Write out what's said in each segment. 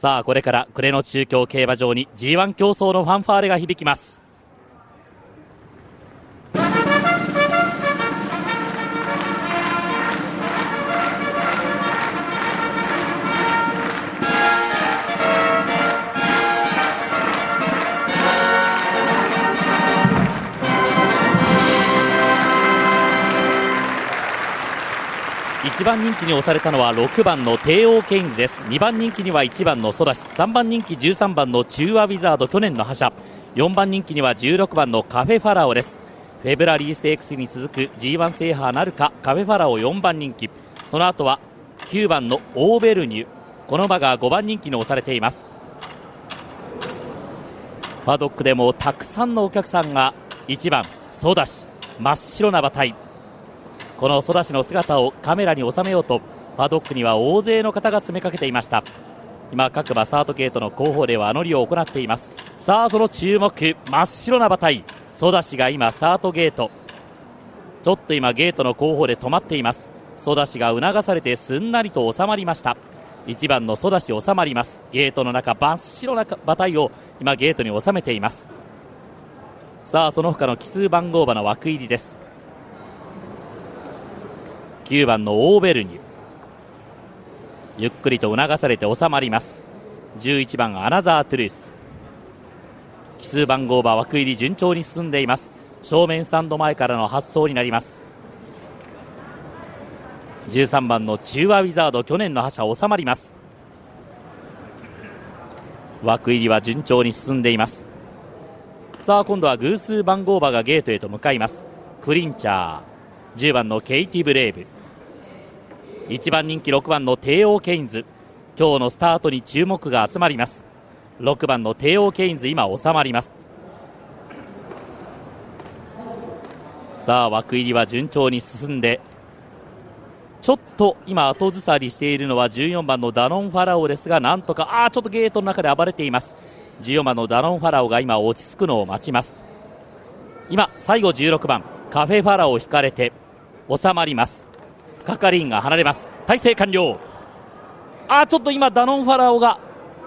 さあこれから暮れの中京競馬場に G1 競争のファンファーレが響きます。1番人気に押されたのは6番の帝王ケインズです。2番人気には1番のソダシ。3番人気13番の中和ウィザード去年の覇者。4番人気には16番のカフェファラオです。フェブラリーステークスに続く G1 制覇なるかカフェファラオ4番人気。その後は9番のオーベルニュこの馬が5番人気に押されています。パドックでもたくさんのお客さんが1番。ソダシ真っ白な馬体。このソダシの姿をカメラに収めようとパドックには大勢の方が詰めかけていました。今各馬スタートゲートの後方ではあのりを行っています。さあその注目真っ白な馬体。ソダシが今スタートゲート。ちょっと今ゲートの後方で止まっています。ソダシが促されてすんなりと収まりました。1番のソダシ収まります。ゲートの中真っ白な馬体を今ゲートに収めています。さあその他の奇数番号馬の枠入りです。9番のオーベルニュ。ゆっくりと促されて収まります。11番アナザートゥルース。奇数番号馬枠入り順調に進んでいます。正面スタンド前からの発走になります。13番の中和ウィザード去年の覇者収まります。枠入りは順調に進んでいます。さあ今度は偶数番号馬がゲートへと向かいます。クリンチャー。10番のケイティブレイブ。1番人気6番の帝王ケインズ。今日のスタートに注目が集まります。6番の帝王ケインズ今収まります。さあ枠入りは順調に進んでちょっと今後ずさりしているのは14番のダノン・ファラオですがなんとかああちょっとゲートの中で暴れています。14番のダノン・ファラオが今落ち着くのを待ちます。今最後16番カフェ・ファラオを引かれて収まります。係員が離れます。体勢完了。あちょっと今ダノン・ファラオが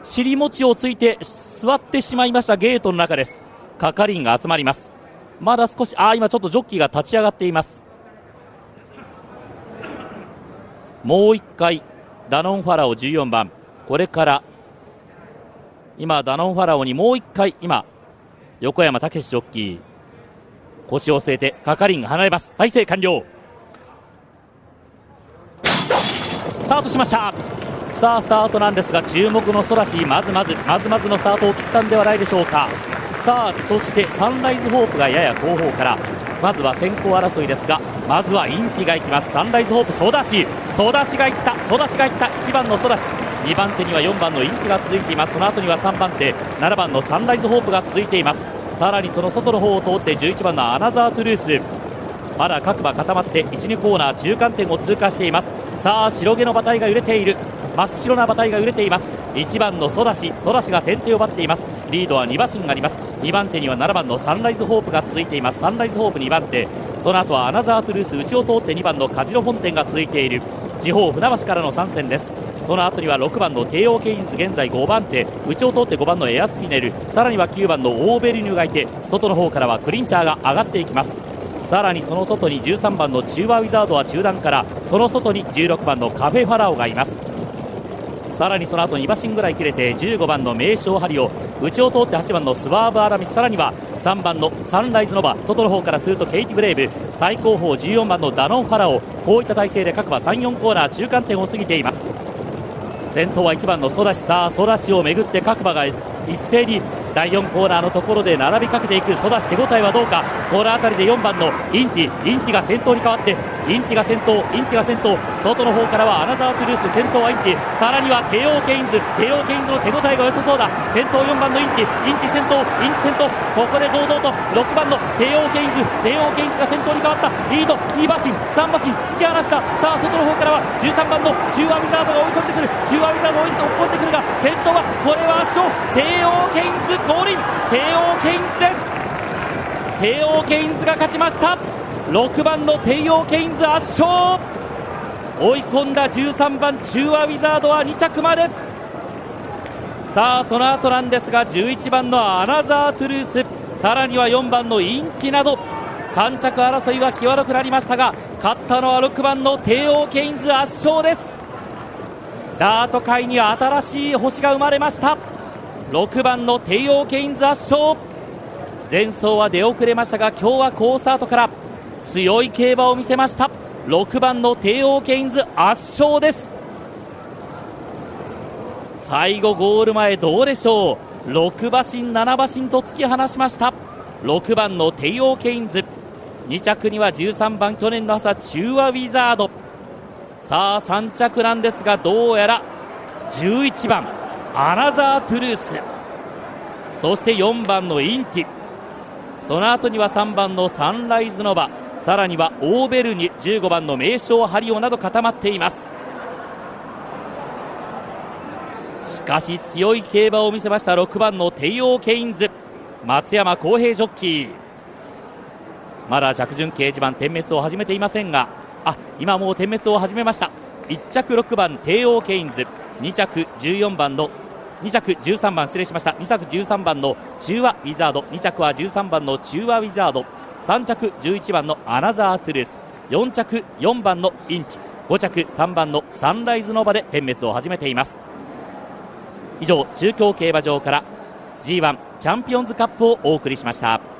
尻餅をついて座ってしまいました。ゲートの中です。係員が集まります。まだ少しあ今ちょっとジョッキーが立ち上がっています。もう一回ダノン・ファラオ14番。これから今ダノン・ファラオにもう一回今横山武史ジョッキー腰を据えて係員が離れます。体勢完了スタートしました。さあスタートなんですが注目のソラシまずまずまずまずのスタートを切ったんではないでしょうか。さあそしてサンライズホープがやや後方からまずは先行争いですがまずはインティが行きます。サンライズホープソダシソダシが行ったソダシが行った1番のソダシ2番手には4番のインティが続いています。その後には3番手7番のサンライズホープが続いています。さらにその外の方を通って11番のアナザートゥルース。まだ各馬固まって1、2コーナー中間点を通過しています。さあ白毛の馬体が揺れている。真っ白な馬体が揺れています。1番のソダシソダシが先手を奪っています。リードは2馬身あります。2番手には7番のサンライズホープが続いています。サンライズホープ2番手。その後はアナザートゥルース内を通って2番のカジノ本店が続いている。地方船橋からの参戦です。その後には6番のテーオーケインズ現在5番手。内を通って5番のエアスピネル。さらには9番のオーベルニュがいて外の方からはクリンチャーが上がっていきます。さらにその外に13番のチュウワウィザードは中団からその外に16番のカフェファラオがいます。さらにその後2馬身ぐらい切れて15番の名将ハリオ内を通って8番のスワーブアラミスさらには3番のサンライズノヴァ外の方からするとケイティブレイブ最後方14番のダノンファラオこういった体勢で各馬3、4コーナー中間点を過ぎています。先頭は1番のソダシさあソダシをめぐって各馬が一斉に第4コーナーのところで並びかけていくソダシ手応えはどうか。コーナー辺りで4番のインティインティが先頭に変わってインティが先頭インティが先頭。外の方からはアナザートゥルース先頭はインティ。さらにはテーオーケインズテーオーケインズの手応えが良さそうだ。先頭4番のインティインティ先頭インティ先頭。ここで堂々と6番のテーオーケインズテーオーケインズが先頭に変わった。リード2馬身3馬身突き放した。さあ外の方からは13番のチュウワウィザードが追い込んでくる。チュウワウィザードが追い込んでくるが先頭はこれは圧勝テーオーケインズゴールインテーオーケインズです。テーオーケインズが勝ちました。6番のテーオーケインズ圧勝。追い込んだ13番チュウワウィザードは2着まで。さあその後なんですが11番のアナザートゥルース。さらには4番のインティなど3着争いは際どくなりましたが勝ったのは6番のテーオーケインズ圧勝です。ダート界に新しい星が生まれました。6番の帝王ケインズ圧勝。前走は出遅れましたが今日は好スタートから強い競馬を見せました。6番の帝王ケインズ圧勝です。最後ゴール前どうでしょう。6馬身7馬身と突き放しました。6番の帝王ケインズ。2着には13番去年の朝中和ウィザード。さあ3着なんですがどうやら11番アナザートゥルースそして4番のインティ。その後には3番のサンライズノバ。さらにはオーベルニュ15番の名将ハリオなど固まっています。しかし強い競馬を見せました6番のテイオーケインズ。松山弘平ジョッキー。まだ着順掲示板点滅を始めていませんがあ今もう点滅を始めました。1着6番帝王ケインズ。2着14番の2着13番失礼しました。2着13番の中和ウィザード。2着は13番の中和ウィザード。3着11番のアナザートゥルース。4着4番のインチ。5着3番のサンライズノバで点滅を始めています。以上中京競馬場から G1 チャンピオンズカップをお送りしました。